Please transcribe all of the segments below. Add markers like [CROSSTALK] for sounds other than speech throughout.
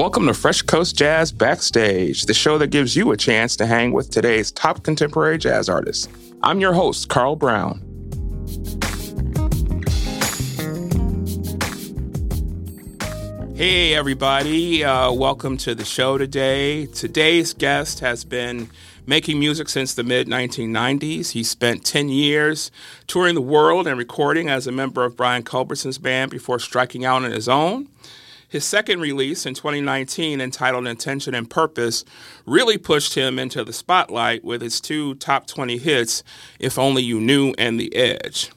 Welcome to Fresh Coast Jazz Backstage, the show that gives you a chance to hang with today's top contemporary jazz artists. I'm your host, Carl Brown. Hey, everybody. Uh, welcome to the show today. Today's guest has been making music since the mid 1990s. He spent 10 years touring the world and recording as a member of Brian Culbertson's band before striking out on his own. His second release in 2019, entitled Intention and Purpose, really pushed him into the spotlight with his two top 20 hits, If Only You Knew and The Edge.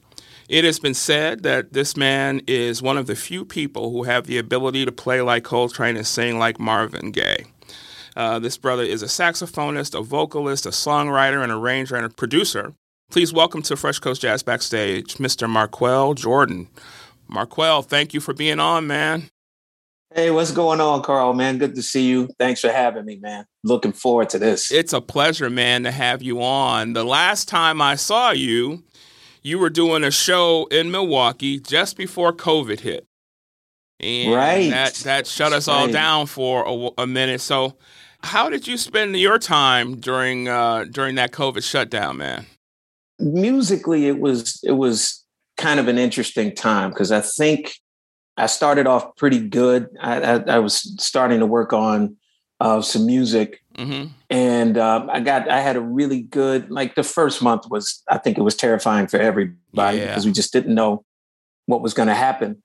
It has been said that this man is one of the few people who have the ability to play like Coltrane and sing like Marvin Gaye. Uh, this brother is a saxophonist, a vocalist, a songwriter, an arranger, and a producer. Please welcome to Fresh Coast Jazz Backstage, Mr. Marquel Jordan. Marquel, thank you for being on, man. Hey, what's going on, Carl? Man, good to see you. Thanks for having me, man. Looking forward to this. It's a pleasure, man, to have you on. The last time I saw you, you were doing a show in Milwaukee just before COVID hit. And right. That that shut us all down for a, a, minute. So, how did you spend your time during uh, during that COVID shutdown, man? Musically, it was it was kind of an interesting time because I think I started off pretty good. I, I, I was starting to work on uh, some music, mm-hmm. and um, I got I had a really good like the first month was I think it was terrifying for everybody yeah. because we just didn't know what was going to happen,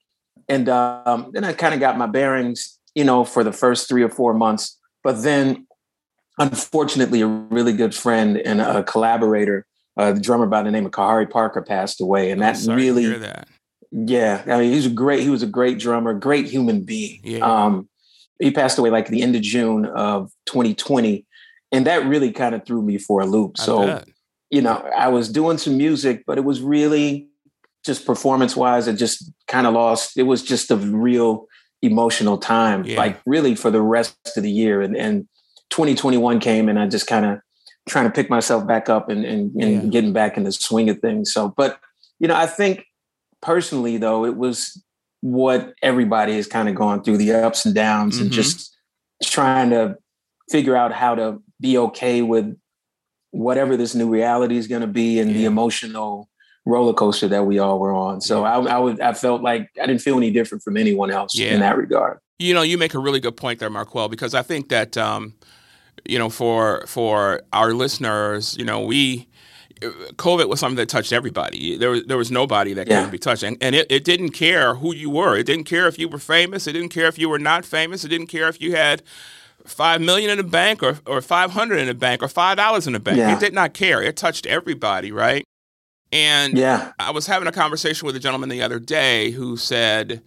and um, then I kind of got my bearings, you know, for the first three or four months. But then, unfortunately, a really good friend and a collaborator, uh, the drummer by the name of Khari Parker, passed away, and that really that yeah, I mean, he's a great. He was a great drummer, great human being. Yeah. Um, he passed away like the end of June of 2020, and that really kind of threw me for a loop. I so, bet. you know, I was doing some music, but it was really just performance wise. It just kind of lost. It was just a real emotional time, yeah. like really for the rest of the year. And, and 2021 came, and I just kind of trying to pick myself back up and, and, and yeah. getting back in the swing of things. So, but you know, I think personally though it was what everybody has kind of gone through the ups and downs mm-hmm. and just trying to figure out how to be okay with whatever this new reality is going to be and yeah. the emotional roller coaster that we all were on. So yeah. I, I would, I felt like I didn't feel any different from anyone else yeah. in that regard. You know, you make a really good point there, Marquel, because I think that, um, you know, for for our listeners, you know, we COVID was something that touched everybody. There was there was nobody that yeah. couldn't be touched, and, and it, it didn't care who you were. It didn't care if you were famous. It didn't care if you were not famous. It didn't care if you had five million in the bank or or five hundred in the bank or five dollars in the bank. Yeah. It did not care. It touched everybody, right? And yeah. I was having a conversation with a gentleman the other day who said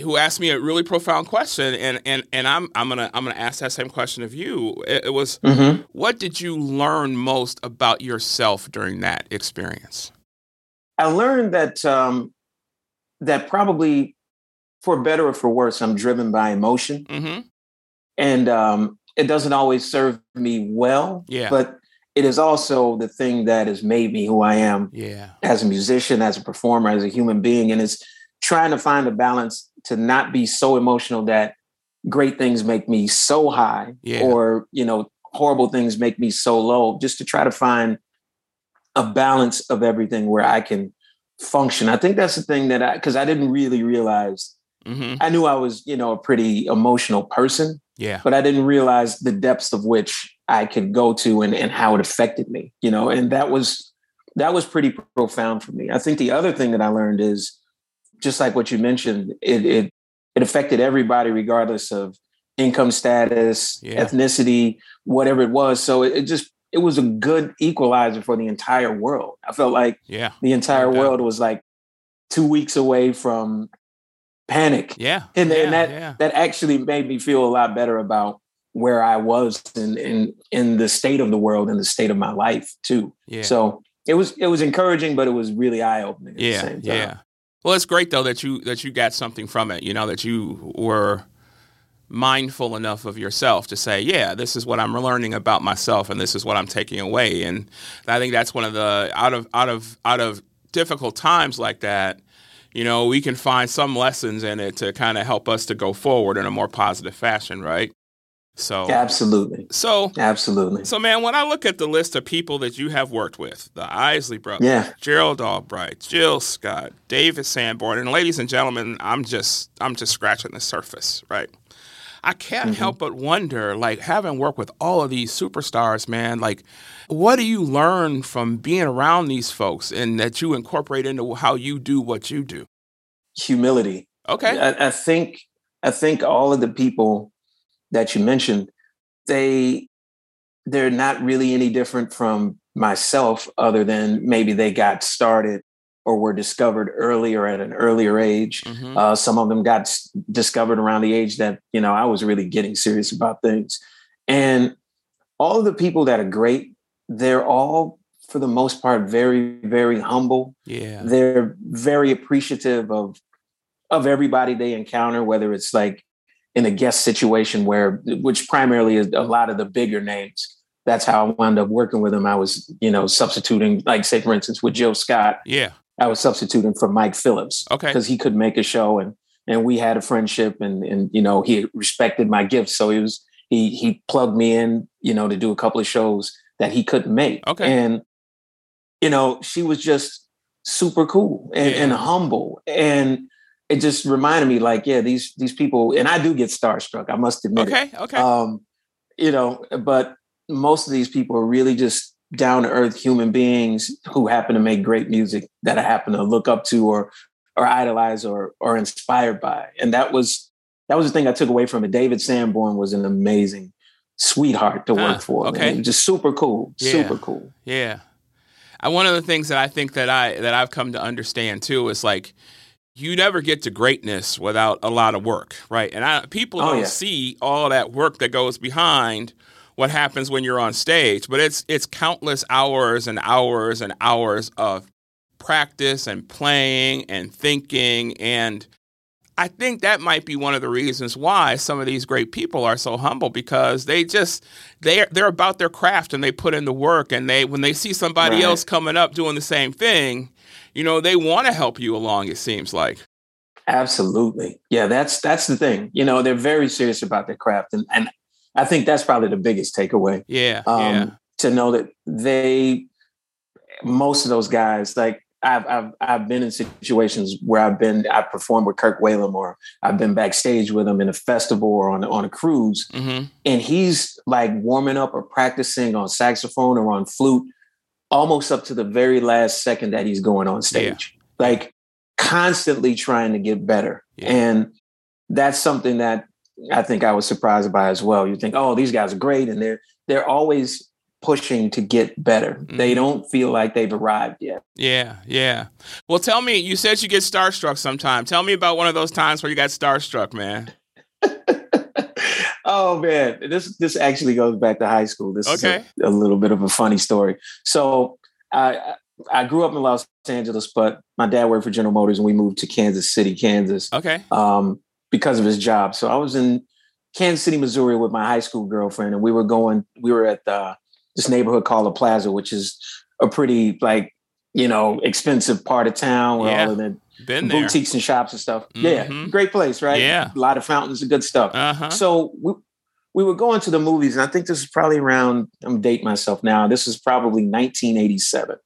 who asked me a really profound question, and and and I'm I'm gonna I'm gonna ask that same question of you. It, it was, mm-hmm. what did you learn most about yourself during that experience? I learned that um, that probably, for better or for worse, I'm driven by emotion, mm-hmm. and um, it doesn't always serve me well. Yeah, but it is also the thing that has made me who I am. Yeah, as a musician, as a performer, as a human being, and it's trying to find a balance to not be so emotional that great things make me so high yeah. or you know horrible things make me so low just to try to find a balance of everything where i can function i think that's the thing that i because i didn't really realize mm-hmm. i knew i was you know a pretty emotional person yeah but i didn't realize the depths of which i could go to and, and how it affected me you know and that was that was pretty profound for me i think the other thing that i learned is just like what you mentioned, it it, it affected everybody regardless of income status, yeah. ethnicity, whatever it was. So it, it, just it was a good equalizer for the entire world. I felt like yeah, the entire okay. world was like two weeks away from panic. Yeah. And, yeah, and that yeah. that actually made me feel a lot better about where I was in in in the state of the world and the state of my life too. Yeah. So it was it was encouraging, but it was really eye opening. Yeah, yeah. Well, it's great though that you that you got something from it. You know that you were mindful enough of yourself to say, yeah, this is what I'm learning about myself, and this is what I'm taking away. And I think that's one of the out of out of out of difficult times like that. you know, we can find some lessons in it to kind of help us to go forward in a more positive fashion, right? So absolutely. So absolutely. So man, when I look at the list of people that you have worked with, the Isley brothers, yeah. Gerald Albright, Jill Scott, David Sanborn, and ladies and gentlemen, I'm just I'm just scratching the surface, right? I can't mm-hmm. help but wonder, like having worked with all of these superstars, man, like what do you learn from being around these folks and that you incorporate into how you do what you do? Humility. Okay. I, I think I think all of the people that you mentioned, they they're not really any different from myself, other than maybe they got started or were discovered earlier at an earlier age. Mm-hmm. Uh, some of them got s- discovered around the age that you know I was really getting serious about things, and all of the people that are great, they're all for the most part very very humble. Yeah, they're very appreciative of of everybody they encounter, whether it's like in a guest situation where, which primarily is a lot of the bigger names. That's how I wound up working with them. I was, you know, substituting, like say for instance, with Jill Scott. Yeah. I was substituting for Mike Phillips. Okay. Because he could make a show and and we had a friendship and and you know, he respected my gifts. So he was he he plugged me in, you know, to do a couple of shows that he couldn't make. Okay. And you know, she was just super cool and, yeah. and humble. And it just reminded me like, yeah, these these people, and I do get starstruck, I must admit. Okay, it. okay. Um, you know, but most of these people are really just down to earth human beings who happen to make great music that I happen to look up to or or idolize or or inspired by. And that was that was the thing I took away from it. David Sanborn was an amazing sweetheart to work for. Okay. Just super cool. Yeah. Super cool. Yeah. And one of the things that I think that I that I've come to understand too is like you never get to greatness without a lot of work, right? And I, people oh, don't yeah. see all that work that goes behind what happens when you're on stage, but it's it's countless hours and hours and hours of practice and playing and thinking and I think that might be one of the reasons why some of these great people are so humble because they just they they're about their craft and they put in the work and they when they see somebody right. else coming up doing the same thing, you know, they want to help you along it seems like. Absolutely. Yeah, that's that's the thing. You know, they're very serious about their craft and and I think that's probably the biggest takeaway. Yeah, um, yeah. To know that they, most of those guys, like I've, I've I've been in situations where I've been I've performed with Kirk Whalum or I've been backstage with him in a festival or on on a cruise, mm-hmm. and he's like warming up or practicing on saxophone or on flute, almost up to the very last second that he's going on stage, yeah. like constantly trying to get better, yeah. and that's something that I think I was surprised by as well. You think, oh, these guys are great, and they're they're always pushing to get better. Mm-hmm. They don't feel like they've arrived yet. Yeah, yeah. Well, tell me, you said you get starstruck sometime. Tell me about one of those times where you got starstruck, man. [LAUGHS] oh man, this this actually goes back to high school. This okay. is a, a little bit of a funny story. So I I grew up in Los Angeles, but my dad worked for General Motors, and we moved to Kansas City, Kansas. Okay. Um, because of his job. So I was in Kansas City, Missouri with my high school girlfriend, and we were going, we were at the, this neighborhood called the Plaza, which is a pretty like, you know, expensive part of town where yeah. all of the Been boutiques and shops and stuff. Mm-hmm. Yeah, great place, right? Yeah. A lot of fountains and good stuff. Uh-huh. So we, we were going to the movies, and I think this is probably around, I'm dating myself now. This is probably 1987.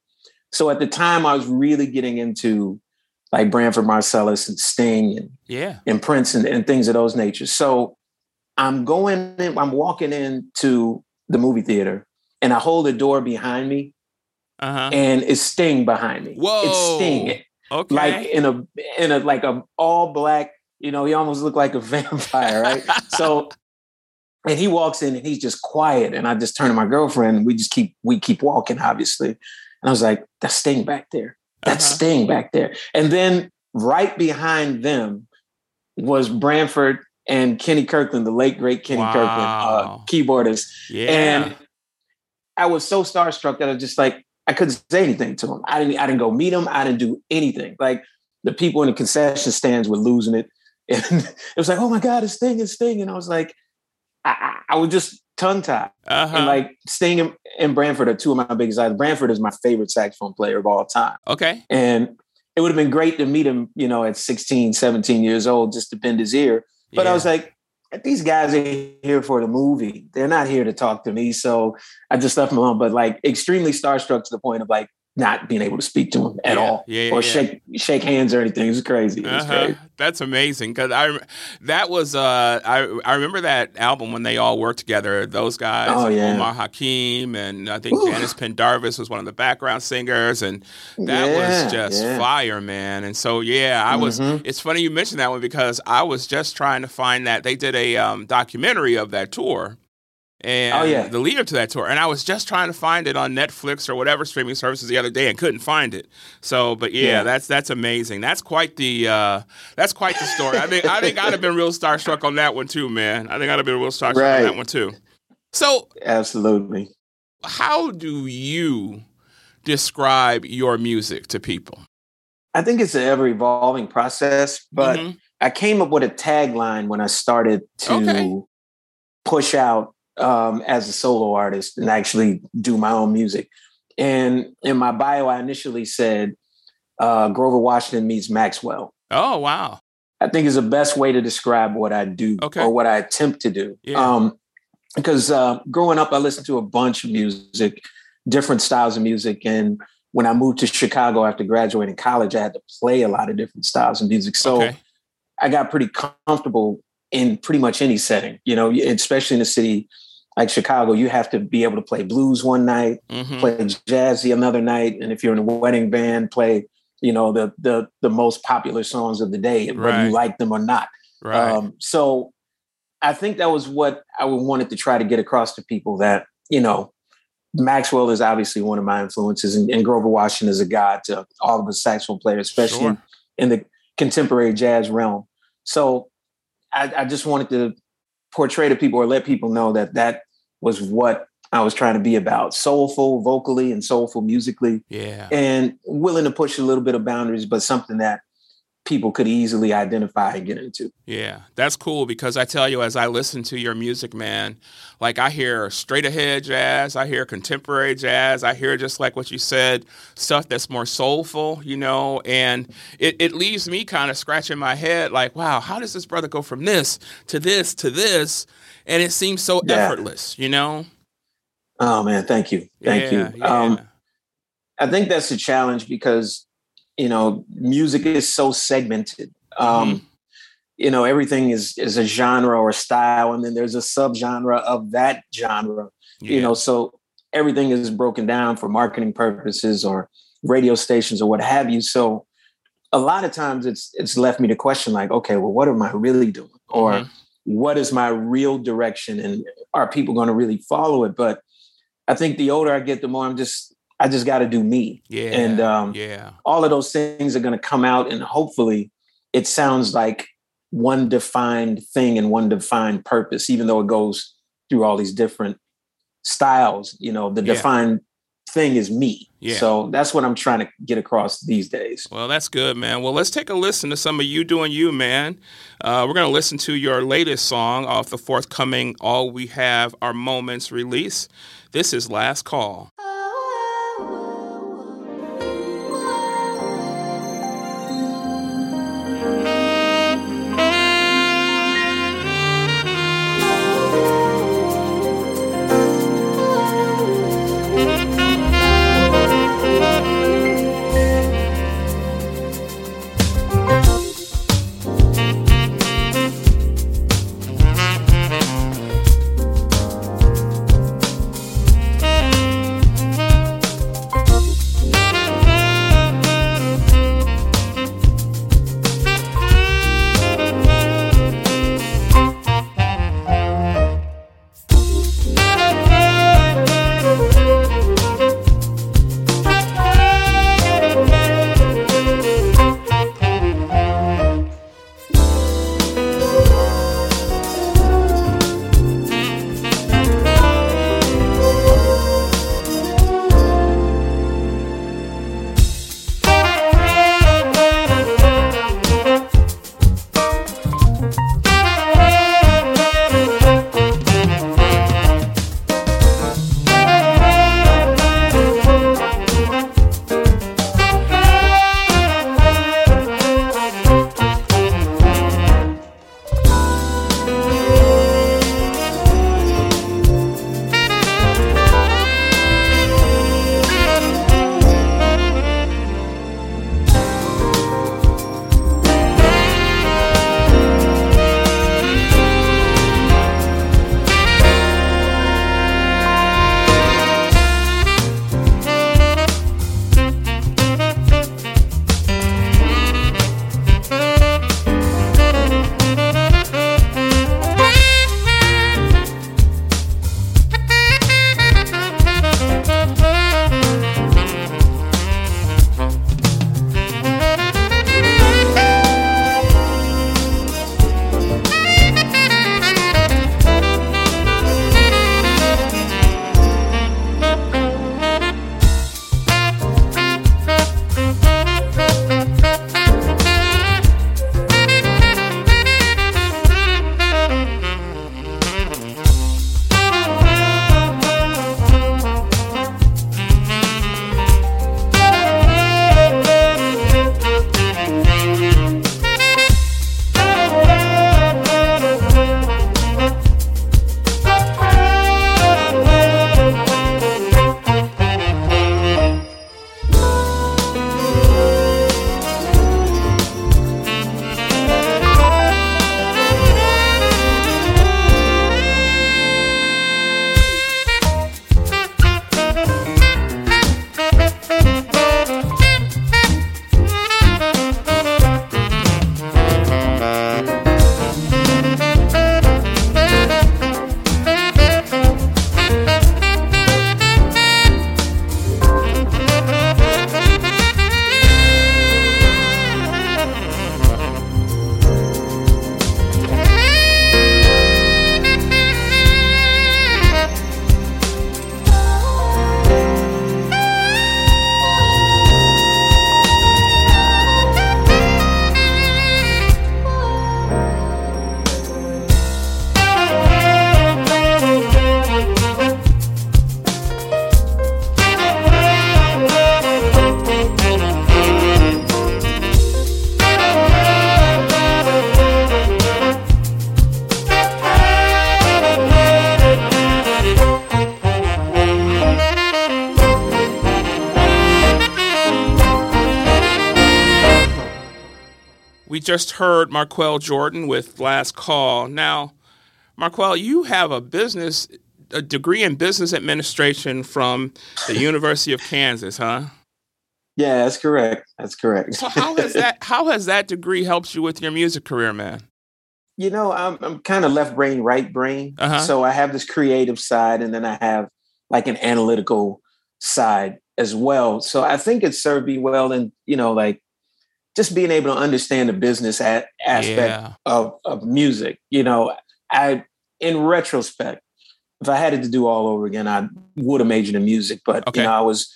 So at the time, I was really getting into like Branford Marsalis and Sting and yeah and Prince and, and things of those natures. So I'm going in, I'm walking into the movie theater and I hold the door behind me uh-huh. and it's Sting behind me. Whoa. It's Sting. Okay. Like in a in a like a all black, you know, he almost looked like a [LAUGHS] vampire, right? so and he walks in and he's just quiet. And I just turn to my girlfriend and we just keep we keep walking, obviously. And I was like, that's Sting back there. That's Uh-huh. Sting back there. And then right behind them was Branford and Kenny Kirkland, the late great Kenny Kirkland, uh, keyboardist. yeah. And I was so starstruck that I was just like I couldn't say anything to him. I didn't I didn't go meet him. I didn't do anything. Like the people in the concession stands were losing it. [LAUGHS] And it was like, oh my God, it's Sting, it's Sting. And I was like, I, I, I was just tongue tied. uh-huh. And like Sting and, and Branford are two of my biggest idols. Branford is my favorite saxophone player of all time. okay. And it would have been great to meet him, you know, at 16, 17 years old, just to bend his ear. But yeah. I was like, these guys are here for the movie. They're not here to talk to me. So I just left them alone. But like extremely starstruck to the point of like, not being able to speak to him at yeah, all yeah, or yeah. shake shake hands or anything. It was crazy. It was uh-huh. crazy. That's amazing because I that was uh I I remember that album when they all worked together. Those guys, oh, yeah. Omar Hakim, and I think Ooh. Janice Pendarvis was one of the background singers, and that was just fire, man. And so yeah, I was. Mm-hmm. It's funny you mentioned that one because I was just trying to find that they did a um, documentary of that tour and oh, yeah. the leader to that tour. And I was just trying to find it on Netflix or whatever streaming services the other day and couldn't find it. So, but yeah, yeah. that's that's amazing. That's quite the uh, that's quite the story. I think I think I'd have been real starstruck on that one too, man. I think I'd have been real starstruck right. on that one too. So, absolutely. How do you describe your music to people? I think it's an ever evolving process, but mm-hmm. I came up with a tagline when I started to okay. push out um, as a solo artist and actually do my own music. And in my bio, I initially said uh, Grover Washington meets Maxwell. Oh, wow. I think is the best way to describe what I do okay. or what I attempt to do. Yeah. Um, because uh, growing up, I listened to a bunch of music, different styles of music. And when I moved to Chicago after graduating college, I had to play a lot of different styles of music. So okay. I got pretty comfortable in pretty much any setting, you know, especially in the city like Chicago, you have to be able to play blues one night, mm-hmm. play jazzy another night, and if you're in a wedding band, play you know the the the most popular songs of the day, right. whether you like them or not. Right. Um, so I think that was what I wanted to try to get across to people that you know Maxwell is obviously one of my influences, and, and Grover Washington is a god to all of the saxophone players, especially sure. in the contemporary jazz realm. So I, I, just wanted to portray to people or let people know that that was what I was trying to be about soulful vocally and soulful musically. Yeah. And willing to push a little bit of boundaries, but something that people could easily identify and get into. Yeah, that's cool because I tell you, as I listen to your music, man, like I hear straight ahead jazz, I hear contemporary jazz, I hear just like what you said, stuff that's more soulful, you know, and it, it leaves me kind of scratching my head like, wow, how does this brother go from this to this to this? And it seems so yeah. effortless, you know? Oh man, thank you. Thank yeah, you. Um, I think that's a challenge because, you know, music is so segmented. Um, mm-hmm. You know, everything is is a genre or style, and then there's a subgenre of that genre. You know, so everything is broken down for marketing purposes or radio stations or what have you. So a lot of times it's it's left me to question like, okay, well, what am I really doing? Or mm-hmm what is my real direction and are people going to really follow it but i think the older i get the more i'm just i just got to do me yeah and um, yeah all of those things are going to come out and hopefully it sounds like one defined thing and one defined purpose even though it goes through all these different styles you know the yeah. defined thing is me. Yeah. So that's what I'm trying to get across these days. Well, that's good, man. Well, let's take a listen to some of you doing you, man. Uh, we're going to listen to your latest song off the forthcoming All We Have Are Moments release. This is Last Call. Heard Marquel Jordan with Last Call. Now, Marquel, you have a business, a degree in business administration from the [LAUGHS] University of Kansas, huh? Yeah, that's correct. That's correct. so how has that [LAUGHS] how has that degree helped you with your music career, man? You know, I'm I'm kind of left brain, right brain. Uh-huh. So I have this creative side, and then I have like an analytical side as well. So I think it served me well, and you know, like just being able to understand the business a- aspect yeah. of of music. You know, I in retrospect, if I had it to do all over again, I would have majored in music. But okay. you know, I was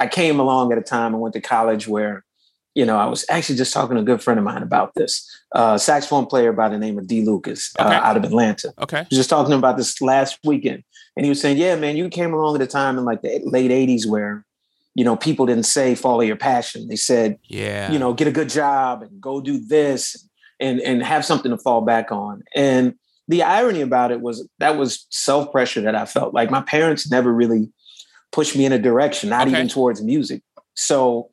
I came along at a time and went to college where, you know, I was actually just talking to a good friend of mine about this. Uh, saxophone player by the name of D. Lucas uh, okay. uh, out of Atlanta. Okay. just talking about this last weekend. And he was saying, yeah, man, you came along at a time in like the late 80s where, you know, people didn't say follow your passion. They said, yeah, you know, get a good job and go do this and, and have something to fall back on. And the irony about it was that was self pressure that I felt like my parents never really pushed me in a direction, not okay. even towards music. So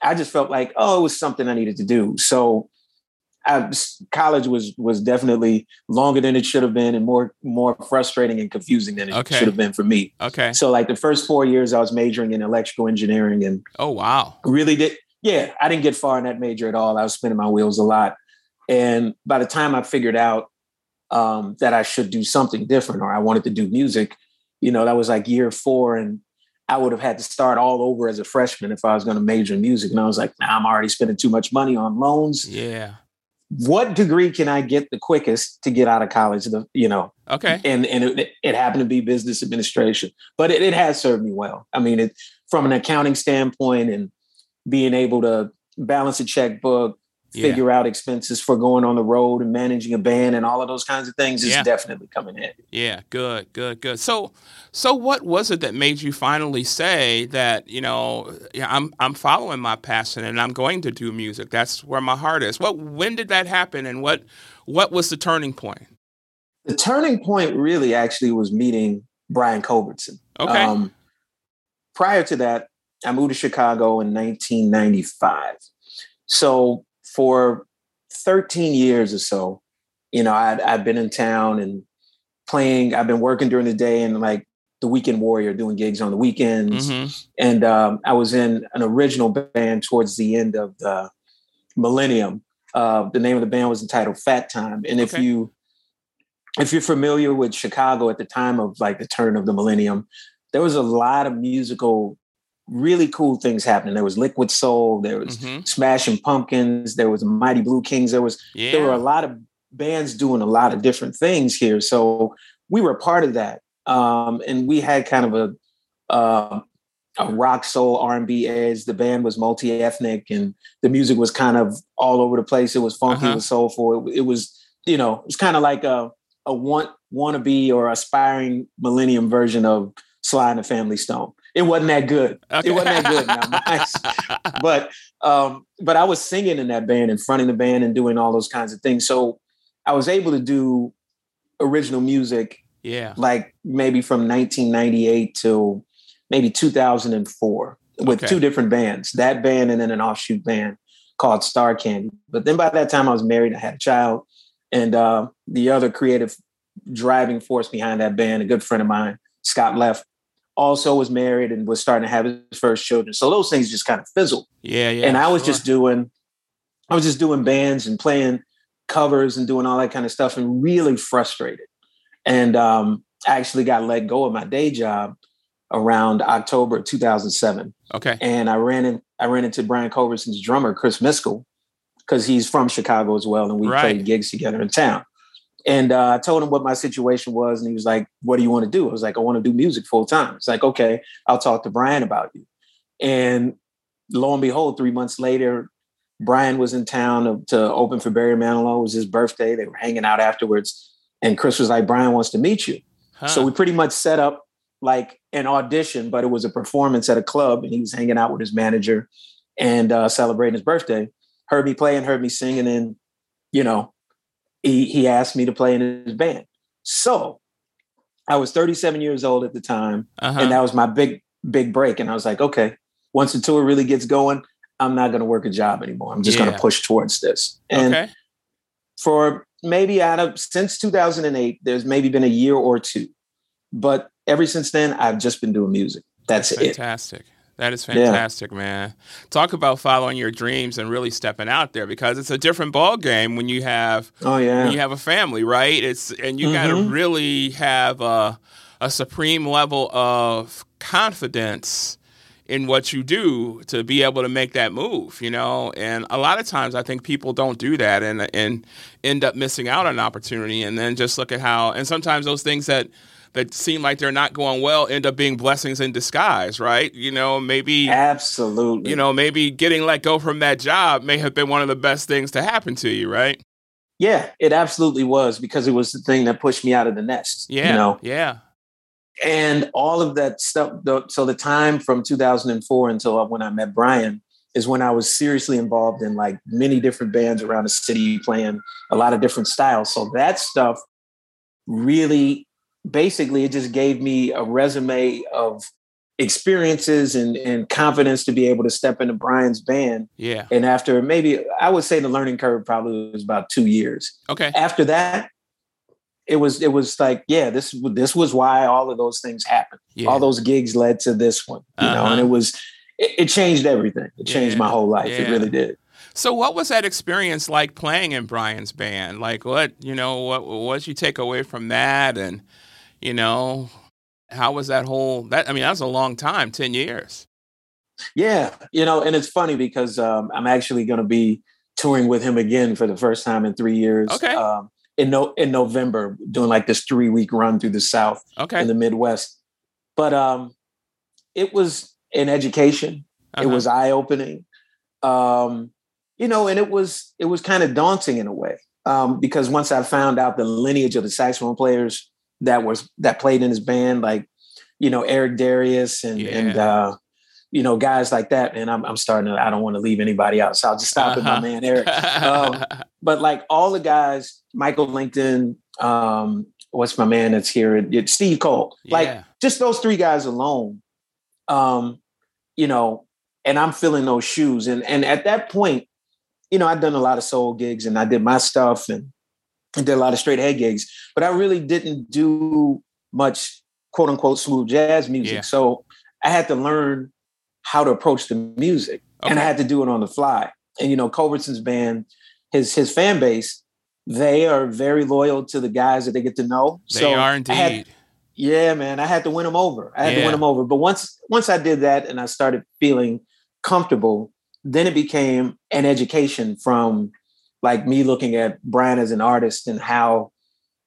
I just felt like, oh, it was something I needed to do. So I, college was was definitely longer than it should have been, and more more frustrating and confusing than it okay. should have been for me. Okay. So like the first four years, I was majoring in electrical engineering, and oh wow, really did. Yeah, I didn't get far in that major at all. I was spinning my wheels a lot, and by the time I figured out um, that I should do something different or I wanted to do music, you know, that was like year four. And I would have had to start all over as a freshman if I was going to major in music. And I was like, nah, I'm already spending too much money on loans. Yeah. What degree can I get the quickest to get out of college? The, you know, okay. And and it, it happened to be business administration, but it, it has served me well. I mean, it from an accounting standpoint and being able to balance a checkbook, figure yeah. out expenses for going on the road and managing a band and all of those kinds of things is yeah. definitely coming in. Yeah, good, good, good. So, so what was it that made you finally say that you know yeah, I'm I'm following my passion and I'm going to do music? That's where my heart is. What when did that happen and what what was the turning point? The turning point really actually was meeting Brian Culbertson. Okay. Um, prior to that, I moved to Chicago in 1995. So for 13 years or so, you know, I'd, I've been in town and playing. I've been working during the day and like the Weekend Warrior doing gigs on the weekends. Mm-hmm. And um, I was in an original band towards the end of the millennium. Uh, the name of the band was entitled Fat Time. And if you if you're familiar with Chicago at the time of like the turn of the millennium, there was a lot of musical really cool things happening. There was Liquid Soul, there was mm-hmm. Smashing Pumpkins, there was Mighty Blue Kings. There was yeah. there were a lot of bands doing a lot of different things here. So we were part of that, um, and we had kind of a uh, a rock soul R and B edge. The band was multi ethnic, and the music was kind of all over the place. It was funky, uh-huh. it was soulful. It, it was you know it was kind of like a a want wannabe or aspiring millennium version of Sly and the Family Stone it wasn't that good. Okay. It wasn't that good. Now, [LAUGHS] but um, but I was singing in that band, in front of the band, and doing all those kinds of things. So I was able to do original music. Yeah, like maybe from 1998 till maybe 2004 with okay. two different bands. That band and then an offshoot band called Star Candy. But then by that time, I was married. I had a child, and uh, the other creative driving force behind that band, a good friend of mine, Scott Left also was married and was starting to have his first children. So those things just kind of fizzled. Yeah, yeah. And I was sure. just doing, I was just doing bands and playing covers and doing all that kind of stuff and really frustrated. And um, I actually got let go of my day job around October 2007. Okay. And I ran in, I ran into Brian Culbertson's drummer, Chris Miskel, because he's from Chicago as well. And we right. played gigs together in town. And uh, I told him what my situation was, and he was like, "What do you want to do?" I was like, "I want to do music full time." It's like, "Okay, I'll talk to Brian about you." And lo and behold, three months later, Brian was in town to open for Barry Manilow. It was his birthday. They were hanging out afterwards, and Chris was like, "Brian wants to meet you." Huh. So we pretty much set up like an audition, but it was a performance at a club, and he was hanging out with his manager and uh, celebrating his birthday. Heard me play and heard me sing, and then, you know, he, he asked me to play in his band. So I was 37 years old at the time, uh-huh. and that was my big, big break. And I was like, okay, once the tour really gets going, I'm not going to work a job anymore. I'm just yeah. going to push towards this. And okay. for maybe out of since 2008, there's maybe been a year or two, but ever since then, I've just been doing music. That's, That's it. Fantastic. That is fantastic, yeah. man. Talk about following your dreams and really stepping out there because it's a different ball game when you have oh yeah when you have a family, right? It's and you mm-hmm. got to really have a, a supreme level of confidence in what you do to be able to make that move, you know. And a lot of times, I think people don't do that and and end up missing out on an opportunity. And then just look at how, and sometimes those things that that seem like they're not going well end up being blessings in disguise, right? You know, maybe absolutely. You know, maybe getting let go from that job may have been one of the best things to happen to you, right? Yeah, it absolutely was because it was the thing that pushed me out of the nest. Yeah, you know? yeah and all of that stuff. So the time from 2004 until when I met Brian is when I was seriously involved in like many different bands around the city, playing a lot of different styles. So that stuff really, basically, it just gave me a resume of experiences and, and confidence to be able to step into Brian's band. Yeah. And after maybe I would say the learning curve probably was about two years. Okay. After that, it was it was like yeah this this was why all of those things happened yeah. all those gigs led to this one you uh-huh. know and it uh-huh. was it, it changed everything it changed yeah. my whole life yeah. it really did so what was that experience like playing in brian's band like what you know what what did you take away from that and you know how was that whole that i mean that was a long time 10 years yeah you know and it's funny because um, i'm actually going to be touring with him again for the first time in three years okay um, in no in November doing like this three week run through the South okay. in the Midwest. But um, it was an education. Uh-huh. It was eye opening. Um, you know, and it was it was kind of daunting in a way um, because once I found out the lineage of the saxophone players that was that played in his band, like you know Eric Darius and yeah. and uh, you know guys like that, and I'm I'm starting to I don't want to leave anybody out, so I'll just stop uh-huh. at my man Eric. Um, [LAUGHS] but like all the guys Michael Lington, um, what's my man that's here? It's Steve Cole. Yeah. Like just those three guys alone, um, you know, and I'm filling those shoes. And and at that point, you know, I'd done a lot of soul gigs and I did my stuff and, and did a lot of straight head gigs, but I really didn't do much quote unquote smooth jazz music. Yeah. So I had to learn how to approach the music okay. and I had to do it on the fly. And you know, Culbertson's band, his his fan base, they are very loyal to the guys that they get to know. They so are indeed. Had, yeah, man, I had to win them over. I had yeah. to win them over. But once once I did that and I started feeling comfortable, then it became an education from like me looking at Brian as an artist and how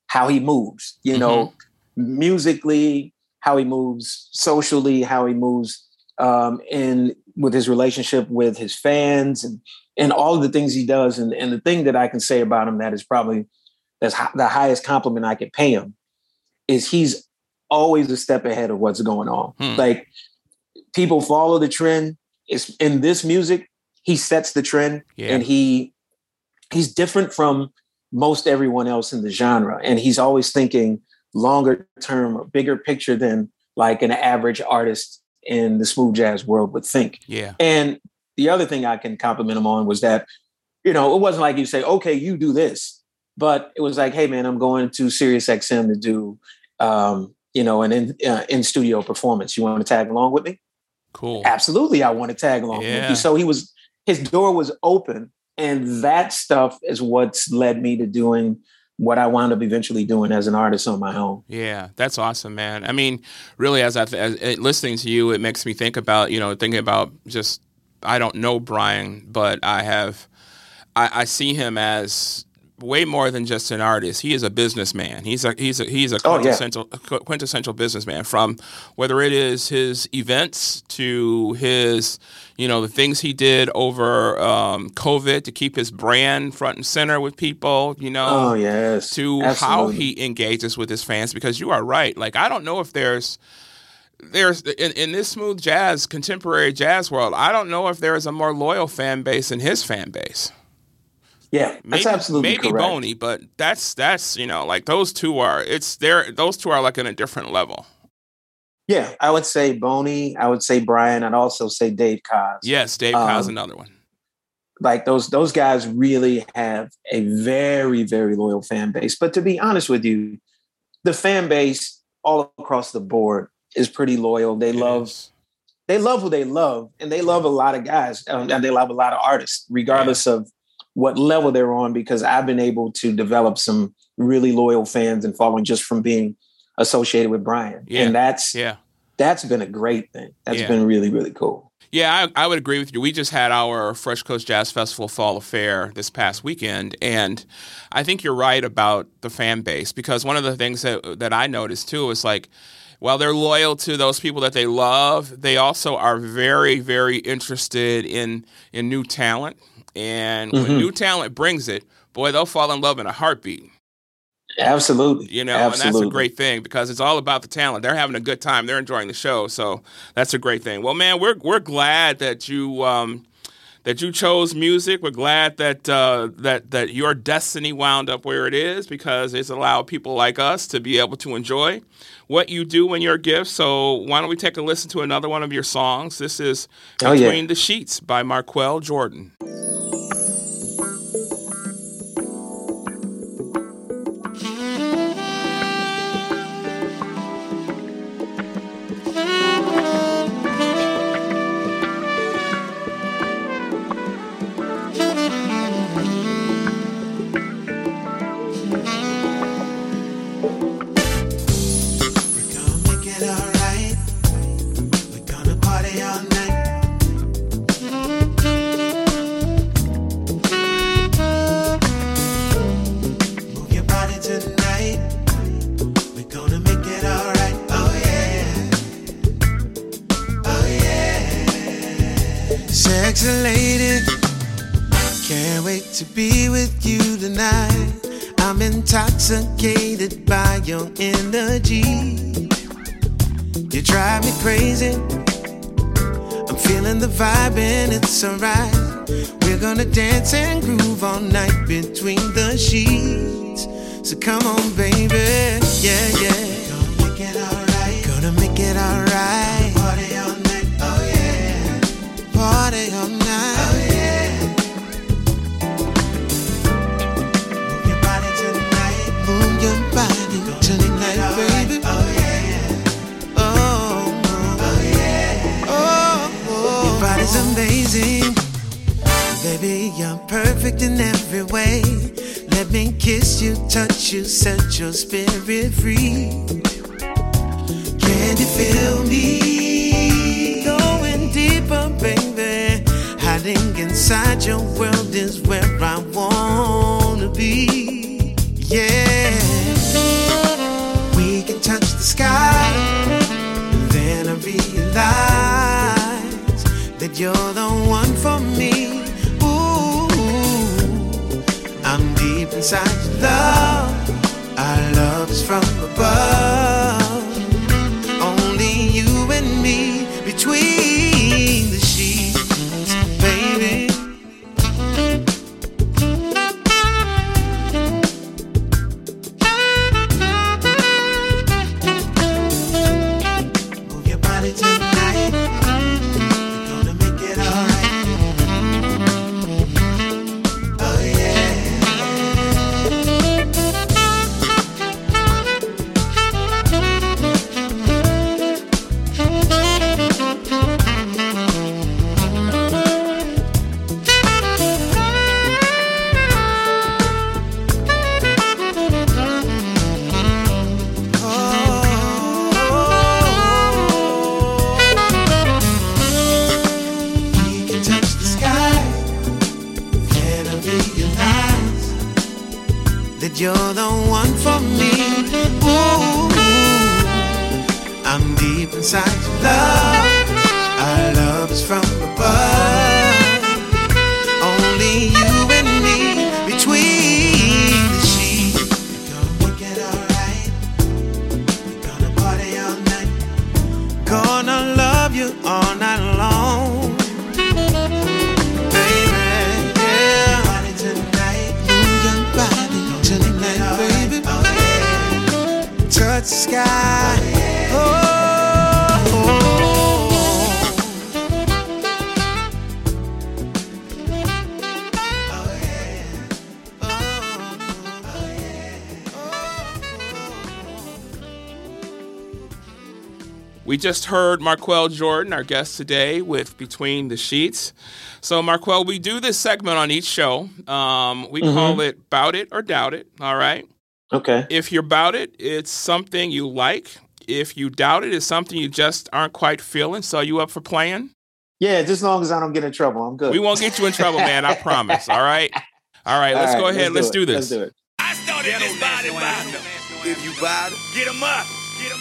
how he moves, you mm-hmm. know, musically, how he moves socially, how he moves um, in with his relationship with his fans and and all of the things he does. And, and the thing that I can say about him that is probably that's the highest compliment I could pay him is he's always a step ahead of what's going on. Hmm. Like people follow the trend. It's in this music, he sets the trend yeah. and he he's different from most everyone else in the genre. And he's always thinking longer term, or bigger picture than like an average artist in the smooth jazz world would think. Yeah. And the other thing I can compliment him on was that, you know, it wasn't like you say, okay, you do this, but it was like, hey man, I'm going to Sirius XM to do, um, you know, an in, uh, in studio performance. You want to tag along with me? Cool. Absolutely, I want to tag along. Yeah. So he was, his door was open, and that stuff is what's led me to doing what I wound up eventually doing as an artist on my own. Yeah, that's awesome, man. I mean, really, as I as, listening to you, it makes me think about you know thinking about just I don't know Brian, but I have I, I see him as way more than just an artist. He is a businessman. He's a he's a he's a quintessential oh, yeah. quintessential businessman. From whether it is his events to his you know the things he did over um, COVID to keep his brand front and center with people. You know, oh yes, to Absolutely. how he engages with his fans. Because you are right. Like I don't know if there's there's in, in this smooth jazz contemporary jazz world i don't know if there is a more loyal fan base than his fan base yeah that's absolutely maybe correct. boney but that's that's you know like those two are it's there those two are like in a different level Yeah, I would say Boney. I would say Brian. I'd also say Dave Koz. Yes, Dave um, Koz, another one. Like those those guys really have a very very loyal fan base. But to be honest with you, the fan base all across the board is pretty loyal. They it love is. they love who they love, and they love a lot of guys, um, and they love a lot of artists, regardless yeah. of what level they're on. Because I've been able to develop some really loyal fans and following just from being associated with Brian. Yeah. And that's yeah. That's been a great thing. That's yeah. been really, really cool. Yeah, I, I, would agree with you. We just had our Fresh Coast Jazz Festival Fall Affair this past weekend, and I think you're right about the fan base because one of the things that that I noticed too is like while they're loyal to those people that they love, they also are very, very interested in in new talent. And mm-hmm. when new talent brings it, boy, they'll fall in love in a heartbeat. Absolutely. You know, Absolutely. and that's a great thing because it's all about the talent. They're having a good time. They're enjoying the show. So that's a great thing. Well, man, we're we're glad that you um, that you chose music. We're glad that uh, that that your destiny wound up where it is because it's allowed people like us to be able to enjoy what you do in your gift. So why don't we take a listen to another one of your songs? This is Between oh, yeah. the Sheets by Marquel Jordan. Intoxicated by your energy. You drive me crazy. I'm feeling the vibe and it's alright. We're gonna dance and groove all night between the sheets. So come on, baby. Yeah, yeah. Gonna make it alright. Gonna make it alright. Amazing. Baby, you're perfect in every way. Let me kiss you, touch you, set your spirit free. Can you feel me? Going deeper, baby. Hiding inside your world is where I wanna be. Yeah. We can touch the sky. Then I realize you're the one for me. Ooh, I'm deep inside your love. Our love is from above. Only you and me between sky. Oh, We just heard Marqueal Jordan, our guest today, with Between the Sheets. So, Marqueal, we do this segment on each show. Um, we mm-hmm. call it Bout It or Doubt It. All right. Okay. If you're about it, it's something you like. If you doubt it, it's something you just aren't quite feeling. So, you up for playing? Yeah, just as long as I don't get in trouble, I'm good. We won't get you in trouble, man. I promise. All right. [LAUGHS] All right. Let's All right, go ahead. Let's, let's do, this. Let's do it. I started this body body. If you body, get them up.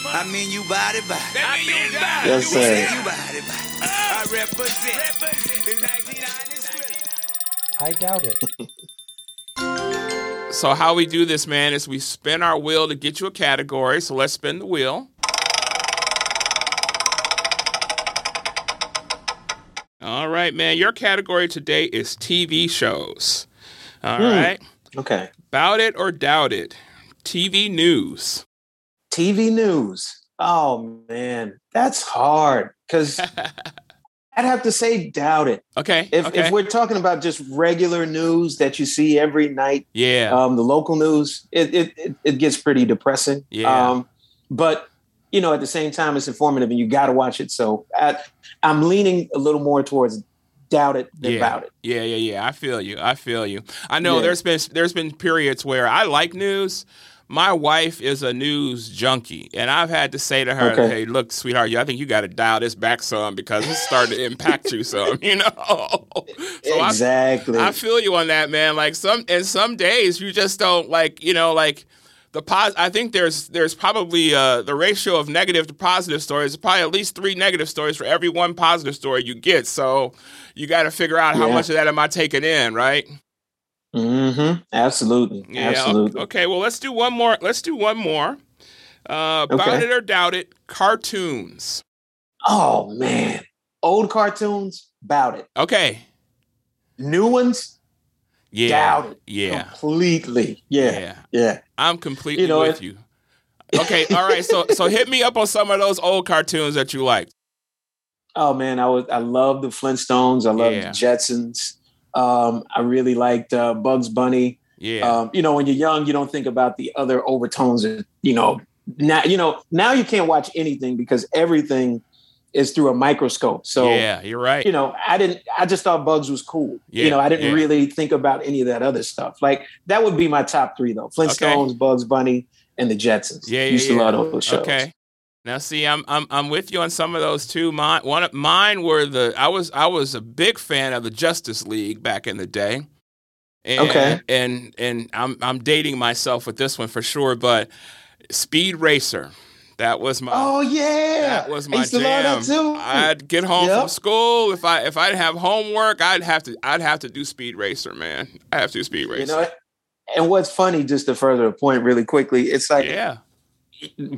I mean you body body. I mean you body. Yes, sir. You body body. I represent. I doubt it. so how we do this, man, is we spin our wheel to get you a category. So let's spin the wheel. All right, man. Your category today is TV shows. All mm. right. Okay. Bout it or doubt it. TV news. TV news. Oh man, that's hard because [LAUGHS] I'd have to say doubt it. Okay. If okay. if we're talking about just regular news that you see every night, yeah, um, the local news, it it it, gets pretty depressing. Yeah. Um, but you know, at the same time, it's informative, and you got to watch it. So I, I'm leaning a little more towards doubt it than yeah. about it. Yeah, yeah, yeah. I feel you. I feel you. I know yeah. there's been there's been periods where I like news, my wife is a news junkie, and I've had to say to her, okay. "Hey, look, sweetheart, I think you got to dial this back some because it's starting to impact you some." [LAUGHS] You know, so exactly. I, I, feel you on that, man. Like some, and some days you just don't like, you know, like the pos. I think there's there's probably uh, the ratio of negative to positive stories. Probably at least three negative stories for every one positive story you get. So you got to figure out how yeah. much of that am I taking in, right? Mm-hmm. Absolutely. Yeah. Absolutely. Okay. Well, let's do one more. Let's do one more. Uh, okay. Bout it or doubt it, cartoons. Oh man, old cartoons. About it. Okay. New ones. Yeah. Doubt it. Yeah. Completely. Yeah. Yeah. yeah. I'm completely you know, with you. Okay. All right. So so hit me up on some of those old cartoons that you liked. Oh man, I was I love the Flintstones. I love yeah. the Jetsons. Um, I really liked uh, Bugs Bunny. Yeah. Um, you know, when you're young, you don't think about the other overtones. That, you know, now you know now you can't watch anything because everything is through a microscope. So yeah, you're right. You know, I didn't. I just thought Bugs was cool. Yeah, you know, I didn't yeah. really think about any of that other stuff. Like that would be my top three though: Flintstones, okay. Bugs Bunny, and the Jetsons. Yeah, yeah used to love those shows. Okay. Now, see, I'm I'm I'm with you on some of those too. Mine one mine were the I was I was a big fan of the Justice League back in the day. And, okay. And and I'm I'm dating myself with this one for sure, but Speed Racer. That was my. Oh yeah, that was my I jam. I'd get home yep. from school if I if I'd have homework, I'd have to I'd have to do Speed Racer, man. I have to do Speed Racer. You know, and what's funny, just to further a point really quickly, it's like yeah,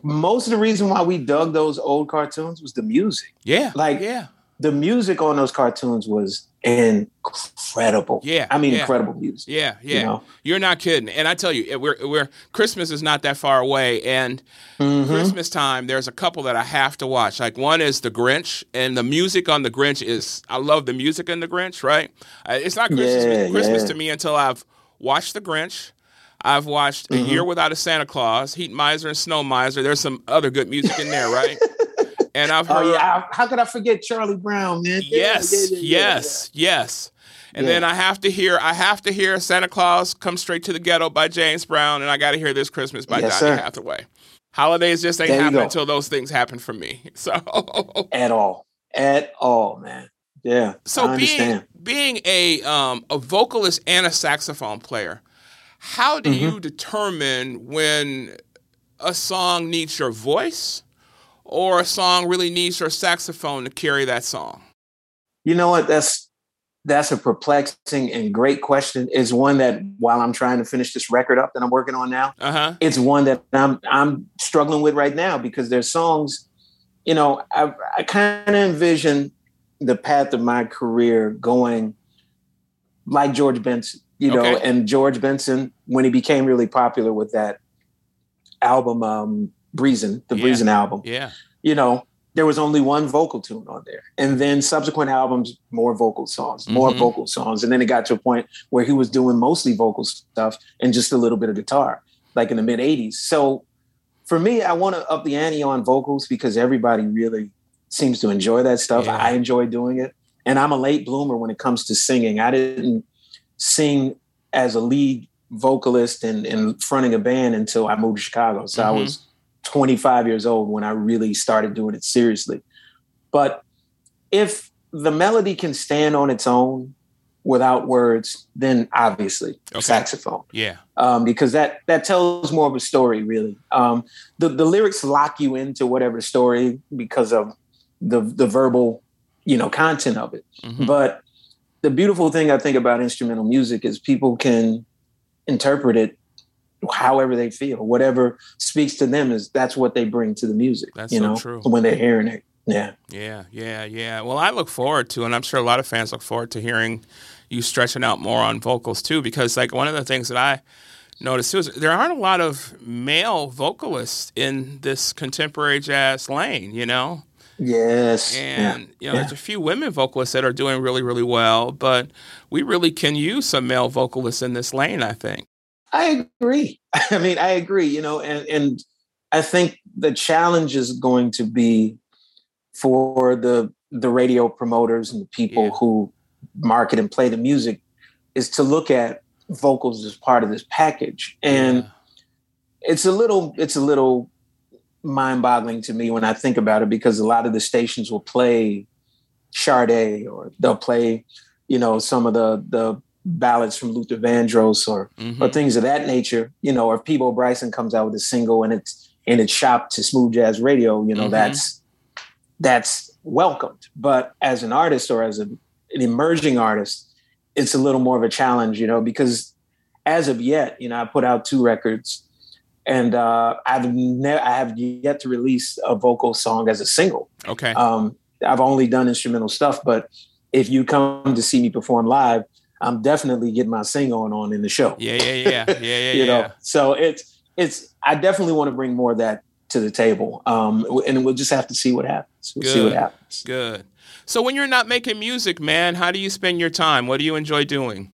most of the reason why we dug those old cartoons was the music. Yeah. Like yeah. the music on those cartoons was incredible. Yeah. I mean yeah. incredible music. Yeah, yeah. You know? You're not kidding. And I tell you, we're we're Christmas is not that far away and mm-hmm. Christmas time there's a couple that I have to watch. Like one is The Grinch and the music on The Grinch is I love the music in The Grinch, right? It's not Christmas yeah, Christmas yeah. to me until I've watched The Grinch I've watched mm-hmm. A Year Without a Santa Claus, Heat Miser and Snow Miser. There's some other good music in there, right? [LAUGHS] and I've heard. Oh, yeah. How could I forget Charlie Brown, man? [LAUGHS] Yes, yeah, yeah, yes, yes. And then I have to hear I have to hear Santa Claus Come Straight to the Ghetto by James Brown, and I got to hear This Christmas by yes, Donny sir. Hathaway. Holidays just ain't happen until those things happen for me. [LAUGHS] So at all, at all, man. Yeah. So being being a um, a vocalist and a saxophone player, how do mm-hmm. you determine when a song needs your voice or a song really needs your saxophone to carry that song? You know what? That's that's a perplexing and great question. Is one that while I'm trying to finish this record up that I'm working on now, uh-huh. it's one that I'm I'm struggling with right now because there's songs. You know, I, I kind of envision the path of my career going like George Benson you know, okay. and George Benson, when he became really popular with that album, um, Breezin', the yeah. Breezin' album, yeah, you know, there was only one vocal tune on there. And then subsequent albums, more vocal songs, more mm-hmm. vocal songs. And then it got to a point where he was doing mostly vocal stuff and just a little bit of guitar, like in the mid 80s. So for me, I want to up the ante on vocals because everybody really seems to enjoy that stuff. Yeah. I enjoy doing it. And I'm a late bloomer when it comes to singing. I didn't sing as a lead vocalist and, and fronting a band until I moved to Chicago. So mm-hmm. I was 25 years old when I really started doing it seriously. But if the melody can stand on its own without words, then obviously okay. saxophone. Yeah. Um, because that that tells more of a story, really. Um, the the lyrics lock you into whatever story because of the the verbal, you know, content of it. Mm-hmm. But the beautiful thing I think about instrumental music is people can interpret it however they feel. Whatever speaks to them is that's what they bring to the music. That's you so know, true. when they're hearing it. Yeah. Yeah, yeah, yeah. Well, I look forward to, and I'm sure a lot of fans look forward to hearing you stretching out more on vocals too, because like one of the things that I noticed too is there aren't a lot of male vocalists in this contemporary jazz lane, you know? Yes. And, yeah. you know, yeah. there's a few women vocalists that are doing really, really well, but we really can use some male vocalists in this lane, I think. I agree. [LAUGHS] I mean, I agree, you know, and, and I think the challenge is going to be for the the radio promoters and the people yeah. who market and play the music is to look at vocals as part of this package and it's a little it's a little mind-boggling to me when i think about it because a lot of the stations will play Sade or they'll play you know some of the the ballads from Luther Vandross or mm-hmm. or things of that nature you know or if Peabo Bryson comes out with a single and it's and it's shopped to smooth jazz radio you know mm-hmm. that's that's welcomed. But as an artist or as a, an emerging artist, it's a little more of a challenge, you know, because as of yet, you know, I put out two records and uh, I've never, I have yet to release a vocal song as a single. Okay. Um, I've only done instrumental stuff, but if you come to see me perform live, I'm definitely getting my sing on on in the show. Yeah, yeah, yeah, yeah, [LAUGHS] yeah. you yeah. know, so it's it's. I definitely want to bring more of that to the table. Um, and we'll just have to see what happens. We'll Good. see what happens. Good. So when you're not making music, man, how do you spend your time? What do you enjoy doing?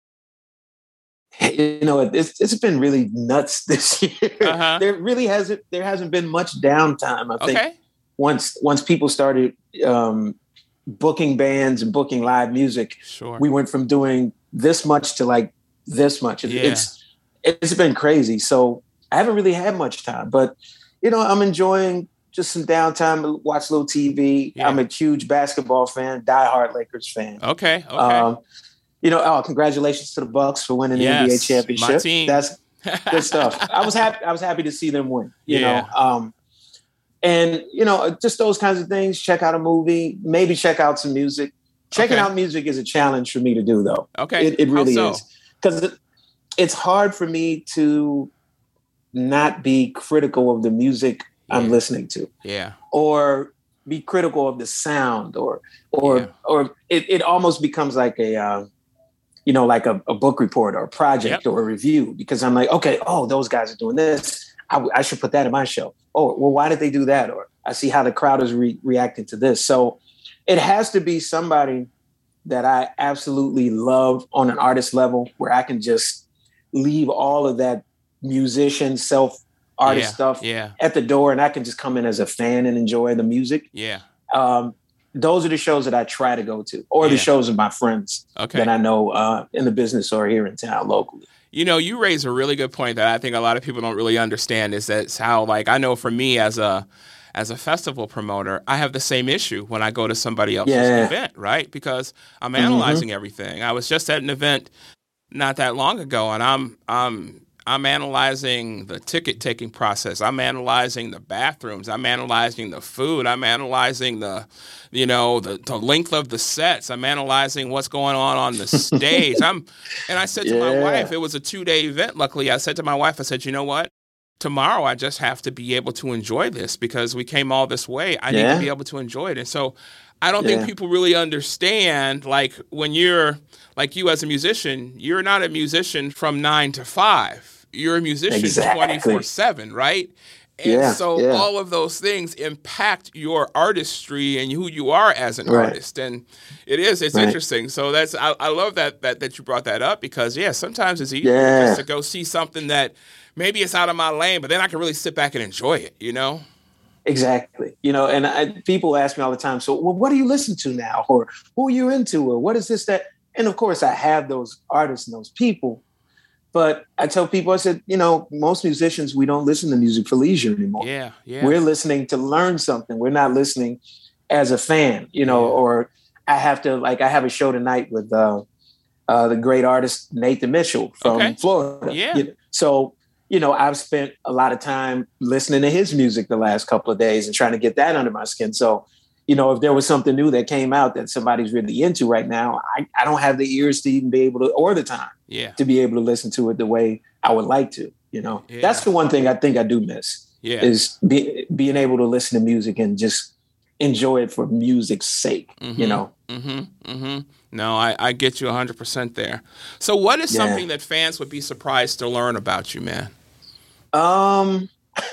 [LAUGHS] You know, it's it's been really nuts [LAUGHS] this year. Uh-huh. There really hasn't there hasn't been much downtime. I think okay. once once people started um, booking bands and booking live music, sure. we went from doing this much to like this much. Yeah. It's it's been crazy. So I haven't really had much time, but you know, I'm enjoying just some downtime, watch a little TV. Yeah. I'm a huge basketball fan, diehard Lakers fan. Okay. Okay. Um, you know, oh, congratulations to the Bucks for winning yes, the NBA championship. My team. That's [LAUGHS] good stuff. I was happy. I was happy to see them win. You yeah. know, um, and you know, just those kinds of things. Check out a movie, maybe check out some music. Checking okay. out music is a challenge for me to do, though. Okay, it, it really so? is because it, it's hard for me to not be critical of the music yeah. I'm listening to. Yeah. Or be critical of the sound or or yeah. or it, it almost becomes like a uh, you know like a, a, book report or a project yep. or a review because I'm like okay oh those guys are doing this I, I, should put that in my show oh well why did they do that or I see how the crowd is re- reacting to this so it has to be somebody that I absolutely love on an artist level where I can just leave all of that musician, self artist yeah, stuff yeah. at the door, and I can just come in as a fan and enjoy the music. Yeah. Um, those are the shows that I try to go to, or yeah. the shows of my friends okay. that I know uh, in the business or here in town locally. You know, you raise a really good point that I think a lot of people don't really understand. Is that how, like, I know for me as a as a festival promoter, I have the same issue when I go to somebody else's yeah. event, right? Because I'm mm-hmm. analyzing mm-hmm. everything. I was just at an event not that long ago, and I'm I'm I'm analyzing the ticket taking process. I'm analyzing the bathrooms. I'm analyzing the food. I'm analyzing the, you know, the, the length of the sets. I'm analyzing what's going on on the stage. [LAUGHS] I'm, and I said to yeah. my wife, it was a two day event. Luckily, I said to my wife, I said, you know what? Tomorrow, I just have to be able to enjoy this because we came all this way. I yeah. need to be able to enjoy it. And so, I don't yeah. think people really understand. Like when you're like you as a musician, you're not a musician from nine to five you're a musician 24 7, right? And yeah, so yeah. all of those things impact your artistry and who you are as an right. artist. And it is, it's right. interesting. So that's, I, I, love that, that, that you brought that up because yeah, sometimes it's easy yeah. just to go see something that maybe it's out of my lane, but then I can really sit back and enjoy it, you know? Exactly. You know, and I, people ask me all the time, so well, what do you listen to now? Or who are you into? Or what is this, that? And of course, I have those artists and those people but I tell people, I said, you know, most musicians, we don't listen to music for leisure anymore. Yeah, yeah. We're listening to learn something. We're not listening as a fan, you know, yeah. or I have to, like, I have a show tonight with uh, uh, the great artist Nathan Mitchell from okay. Florida. Yeah. You know, so, you know, I've spent a lot of time listening to his music the last couple of days and trying to get that under my skin. So, you know, if there was something new that came out that somebody's really into right now, I, I don't have the ears to even be able to, or the time yeah. to be able to listen to it the way I would like to. You know, yeah. that's the one thing I think I do miss. Yeah. Is be, being able to listen to music and just enjoy it for music's sake. Mm-hmm. You know. Mm-hmm. Mm-hmm. No, I, I get you 100% there. So, what is yeah. something that fans would be surprised to learn about you, man? Um. [LAUGHS]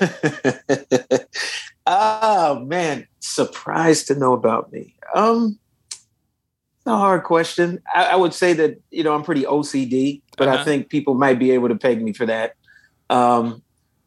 oh man, surprised to know about me. Um a hard question. I, I, would say that you know I'm pretty OCD, but uh-huh. I think people might be able to peg me for that. Um,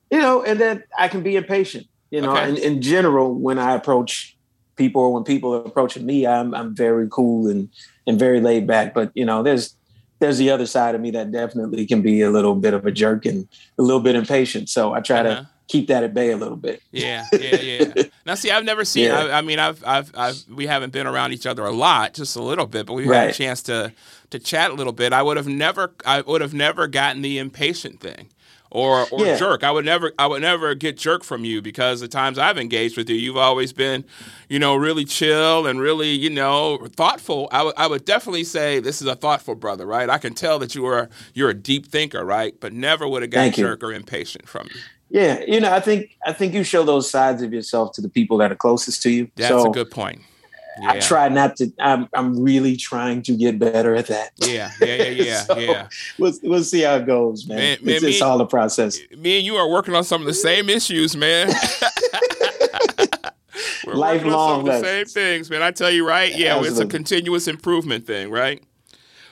you know, and then I can be impatient. You know, okay. in, in general, when I approach people or when people are approaching me, I'm I'm very cool and and very laid back. But you know, there's there's the other side of me that definitely can be a little bit of a jerk and a little bit impatient. So I try uh-huh. to keep that at bay a little bit. Yeah, yeah, yeah. [LAUGHS] now, see, I've never seen. Yeah. I, I, mean, I've, I've, I've, we haven't been around each other a lot, just a little bit, but we've right. had a chance to to chat a little bit. I would have never, I would have never gotten the impatient thing. Or, or yeah. jerk. I would never, I would never get jerk from you because the times I've engaged with you, you've always been, you know, really chill and really, you know, thoughtful. I would, I would definitely say this is a thoughtful brother, right? I can tell that you are, you're a deep thinker, right? But never would have got jerk or impatient from you. Yeah, you know, I think I think you show those sides of yourself to the people that are closest to you. That's so a good point. Yeah. I try not to. I'm I'm really trying to get better at that. Yeah, yeah, yeah, yeah, [LAUGHS] so yeah. We'll we'll see how it goes, man. man, man it's, it's all a process. Me and you are working on some of the same issues, man. [LAUGHS] We're Lifelong, the same things, man. I tell you, right? Yeah, Absolutely. it's a continuous improvement thing, right?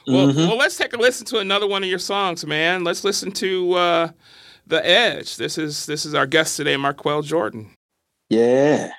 Well, mm-hmm. well, let's take a listen to another one of your songs, man. Let's listen to. uh the Edge. This is this is our guest today, Marqueal Jordan. Yeah.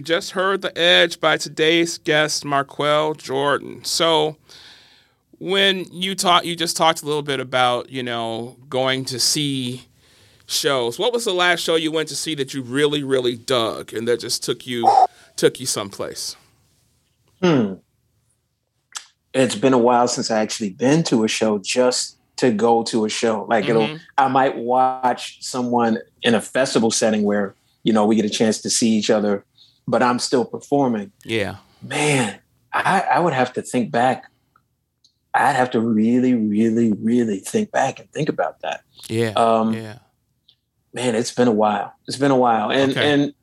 You just heard The Edge by today's guest, Marqueal Jordan. So, when you talk, you just talked a little bit about, you know, going to see shows. What was the last show you went to see that you really, really dug and that just took you took you someplace? Hmm. It's been a while since I actually been to a show just to go to a show. Like mm-hmm. it'll I might watch someone in a festival setting where, you know, we get a chance to see each other, but I'm still performing. Yeah. Man, I, I would have to think back. I'd have to really, really, really think back and think about that. Yeah. Um, yeah man, it's been a while. It's been a while. And okay. and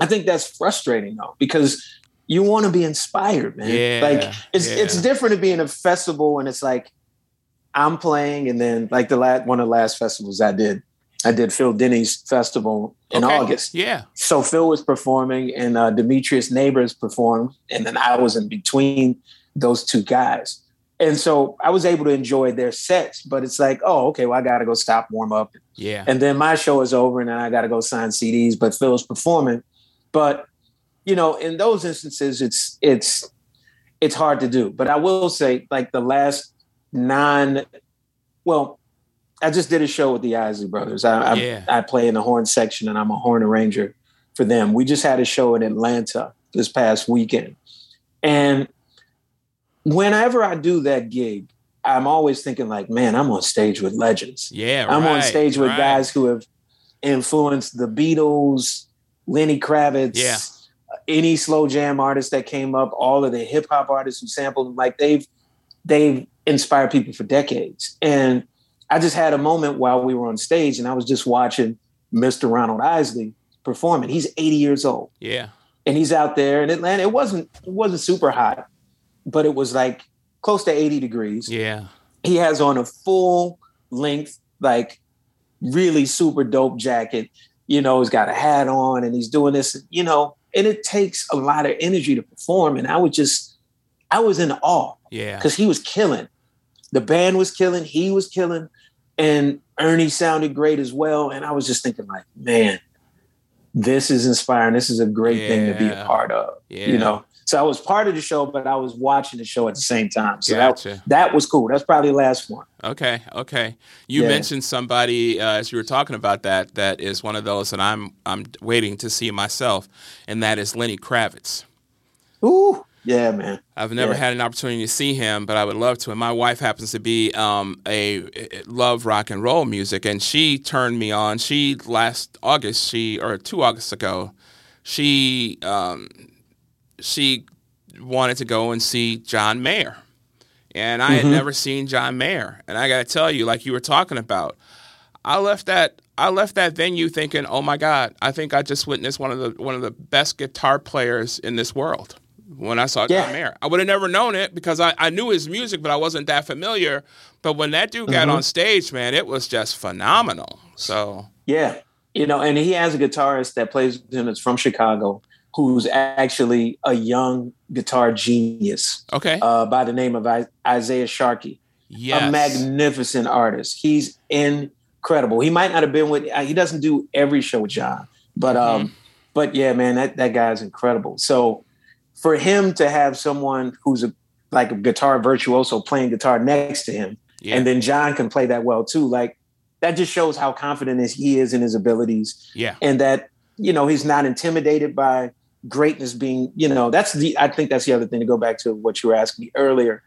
I think that's frustrating though, because you want to be inspired, man. Yeah, like it's yeah. it's different to be in a festival and it's like I'm playing and then like the last one of the last festivals I did. I did Phil Denny's festival in okay. August. Yeah. So Phil was performing and uh, Demetrius Nabors performed, and then I was in between those two guys. And so I was able to enjoy their sets, but it's like, oh, okay, well, I got to go stop, warm up. Yeah. And then my show is over and then I got to go sign CDs, but Phil's performing. But, you know, in those instances, it's, it's, it's hard to do. But I will say, like the last nine, well, I just did a show with the Isley Brothers. I, I, yeah. I play in the horn section and I'm a horn arranger for them. We just had a show in Atlanta this past weekend. And whenever I do that gig, I'm always thinking like, man, I'm on stage with legends. Yeah, I'm right, on stage with right. guys who have influenced the Beatles, Lenny Kravitz, yeah. any slow jam artist that came up, all of the hip hop artists who sampled them. Like they've they've inspired people for decades. And I just had a moment while we were on stage, and I was just watching Mr. Ronald Isley performing. He's 80 years old. Yeah. And he's out there in Atlanta. It wasn't it wasn't super hot but it was like close to 80 degrees. Yeah. He has on a full length, like really super dope jacket. You know, he's got a hat on and he's doing this, you know, and it takes a lot of energy to perform. And I was just, I was in awe. Yeah. Because he was killing. The band was killing, he was killing, and Ernie sounded great as well. And I was just thinking, like, man, this is inspiring. This is a great yeah. thing to be a part of. Yeah. You know, so I was part of the show, but I was watching the show at the same time. So gotcha. that, that was cool. That's probably the last one. Okay, okay. You yeah. mentioned somebody uh, as you were talking about that that is one of those, that I'm I'm waiting to see myself, and that is Lenny Kravitz. Ooh, yeah, man. I've never yeah. had an opportunity to see him, but I would love to. And my wife happens to be um, a, a love rock and roll music, and she turned me on. She last August, she or two Augusts ago, she um, she wanted to go and see John Mayer. And I mm-hmm. had never seen John Mayer. And I got to tell you, like you were talking about, I left that I left that venue thinking, "Oh my God, I think I just witnessed one of the one of the best guitar players in this world." When I saw yeah. John Mayer, I would have never known it because I, I knew his music, but I wasn't that familiar. But when that dude got mm-hmm. on stage, man, it was just phenomenal. So yeah, you know, and he has a guitarist that plays with him. It's from Chicago, who's actually a young guitar genius. Okay. Uh, by the name of I- Isaiah Sharkey. Yes. A magnificent artist. He's incredible. He might not have been with. He doesn't do every show with John, but um, mm-hmm. but yeah, man, that that guy's incredible. So for him to have someone who's a like a guitar virtuoso playing guitar next to him, yeah. and then John can play that well too. Like that just shows how confident he is in his abilities. Yeah, and that you know he's not intimidated by greatness being, you know, that's the, I think that's the other thing to go back to what you were asking me earlier.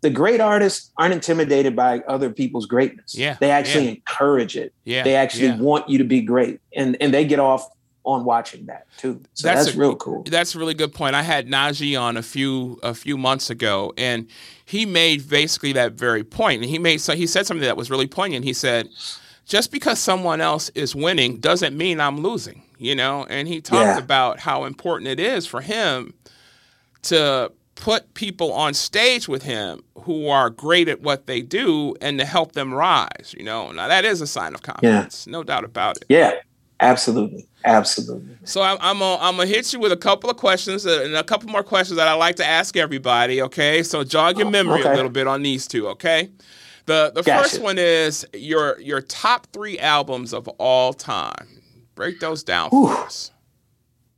The great artists aren't intimidated by other people's greatness. Yeah. They actually yeah. encourage it. Yeah. They actually want you to be great. And, and they get off on watching that too. So that's, that's a, real cool. That's a really good point. I had Najee on a few a few months ago, and he made basically that very point. And he made so he said something that was really poignant. He said, "Just because someone else is winning doesn't mean I'm losing." you know, and he talked yeah. about how important it is for him to put people on stage with him who are great at what they do and to help them rise, you know. Now that is a sign of confidence, yeah. no doubt about it. Yeah. Absolutely, absolutely. So I'm I'm gonna, I'm gonna hit you with a couple of questions uh, and a couple more questions that I like to ask everybody. Okay, so jog your oh, memory okay. a little bit on these two. Okay, the the gotcha. first one is your your top three albums of all time. Break those down Whew. for us.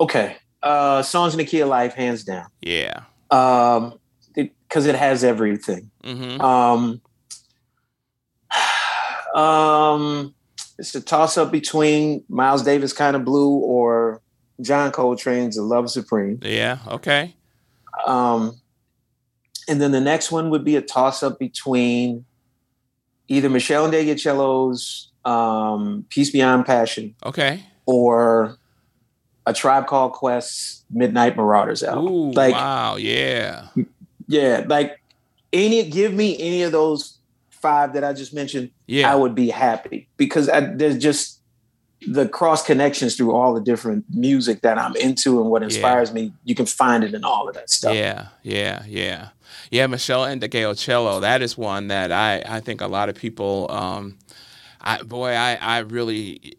Okay. Uh, songs in the key of life, hands down. Yeah. Um, because it, it, has everything. Mm-hmm. Um, [SIGHS] um, it's a toss up between Miles Davis kind of blue or John Coltrane's "The Love Supreme." Yeah. Okay. Um, and then the next one would be a toss up between either Meshell Ndegeocello's um, "Peace Beyond Passion." Okay. Or a Tribe Called Quest's Midnight Marauders album. Ooh, like, wow, yeah, yeah. Like any, give me any of those five that I just mentioned. Yeah, I would be happy because I, there's just the cross connections through all the different music that I'm into and what inspires yeah. me. You can find it in all of that stuff. Yeah, yeah, yeah, yeah. Meshell and Meshell Ndegeocello. That is one that I I think a lot of people. Um, I boy, I I really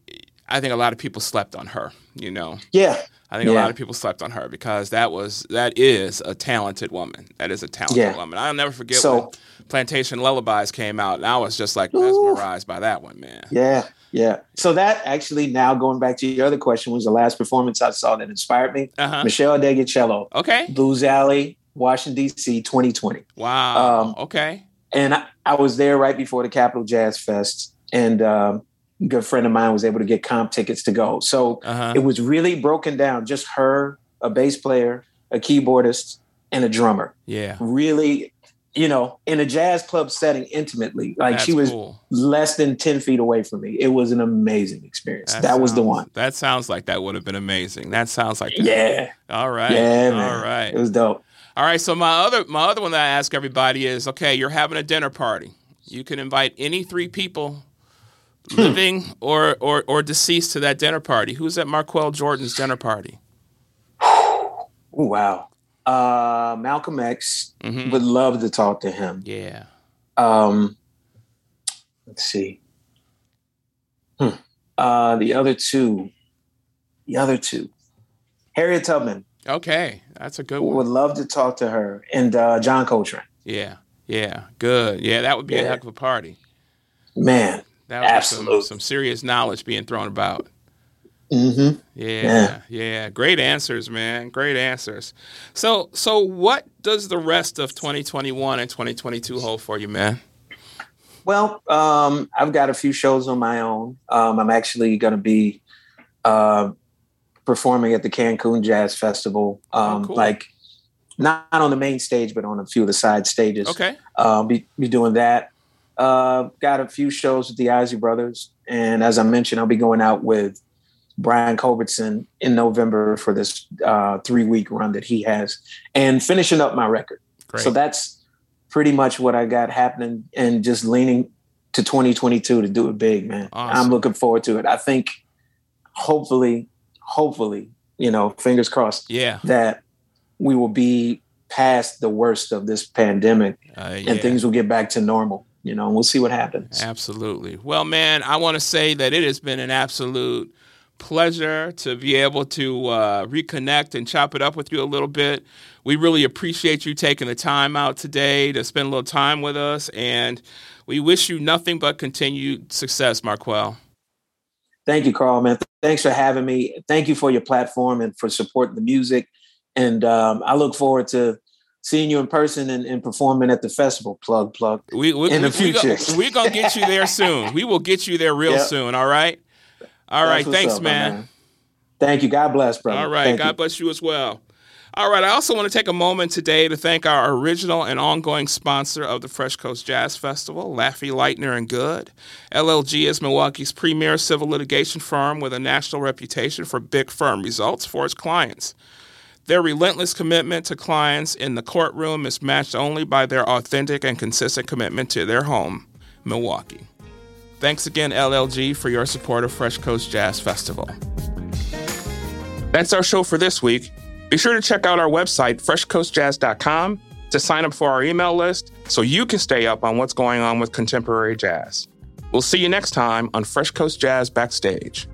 I think a lot of people slept on her. You know. Yeah. I think yeah. a lot of people slept on her because that was that is a talented woman. That is a talented yeah. woman. I'll never forget so, when Plantation Lullabies came out, and I was just like mesmerized ooh. by that one, man. Yeah, yeah. So that actually, now going back to your other question, was the last performance I saw that inspired me. Uh-huh. Meshell Ndegeocello. Okay. Blues Alley, Washington D.C., 2020. Wow. Um, okay. And I, I, was there right before the Capital Jazz Fest, and um, good friend of mine was able to get comp tickets to go. So uh-huh. it was really broken down. Just her, a bass player, a keyboardist, and a drummer. Yeah. Really, you know, in a jazz club setting intimately. Like That's she was cool. less than 10 feet away from me. It was an amazing experience. That, that sounds, was the one. That sounds like that would have been amazing. That sounds like that. Yeah. All right. Yeah. Man. All right. It was dope. All right. So my other my other one that I ask everybody is okay, you're having a dinner party. You can invite any three people hmm. living or, or or deceased to that dinner party? Who's at Marqueal Jordan's dinner party? [SIGHS] oh, wow. Uh, Malcolm X mm-hmm. would love to talk to him. Yeah. Um, let's see. Hmm. Uh, the other two, the other two, Harriet Tubman. Okay, that's a good one. Would love to talk to her and uh, John Coltrane. Yeah, yeah, good. Yeah, that would be yeah. a heck of a party. Man, that was Absolutely. Some, some serious knowledge being thrown about. Mm-hmm. Yeah, yeah, yeah, Great answers, man. Great answers. So, so what does the rest of 2021 and 2022 hold for you, man? Well, um, I've got a few shows on my own. Um, I'm actually going to be uh, performing at the Cancun Jazz Festival. Oh, um, oh, cool. Like not on the main stage, but on a few of the side stages. Okay. Um, be, be doing that. Uh, got a few shows with the Isley Brothers, and as I mentioned, I'll be going out with Brian Culbertson in November for this uh, three week run that he has, and finishing up my record. Great. So that's pretty much what I got happening, and just leaning to 2022 to do it big, man. Awesome. I'm looking forward to it. I think, hopefully, hopefully, you know, fingers crossed, yeah, that we will be past the worst of this pandemic, uh, yeah. and things will get back to normal you know, and we'll see what happens. Absolutely. Well, man, I want to say that it has been an absolute pleasure to be able to uh, reconnect and chop it up with you a little bit. We really appreciate you taking the time out today to spend a little time with us, and we wish you nothing but continued success, Marqueal. Thank you, Khari, man. Thanks for having me. Thank you for your platform and for supporting the music. And um, I look forward to seeing you in person and, and performing at the festival. Plug, plug. We, we in the future, we, are gonna get you there soon. We will get you there real [LAUGHS] yep. soon. All right. All right. Thanks, up, man. man. Thank you. God bless, brother. All right. Thank God you. bless you as well. All right. I also want to take a moment today to thank our original and ongoing sponsor of the Fresh Coast Jazz Festival, Laffey Leitner and Goode. LLG is Milwaukee's premier civil litigation firm with a national reputation for big firm results for its clients. Their relentless commitment to clients in the courtroom is matched only by their authentic and consistent commitment to their home, Milwaukee. Thanks again, LLG, for your support of Fresh Coast Jazz Festival. That's our show for this week. Be sure to check out our website, freshcoastjazz.com, to sign up for our email list so you can stay up on what's going on with contemporary jazz. We'll see you next time on Fresh Coast Jazz Backstage.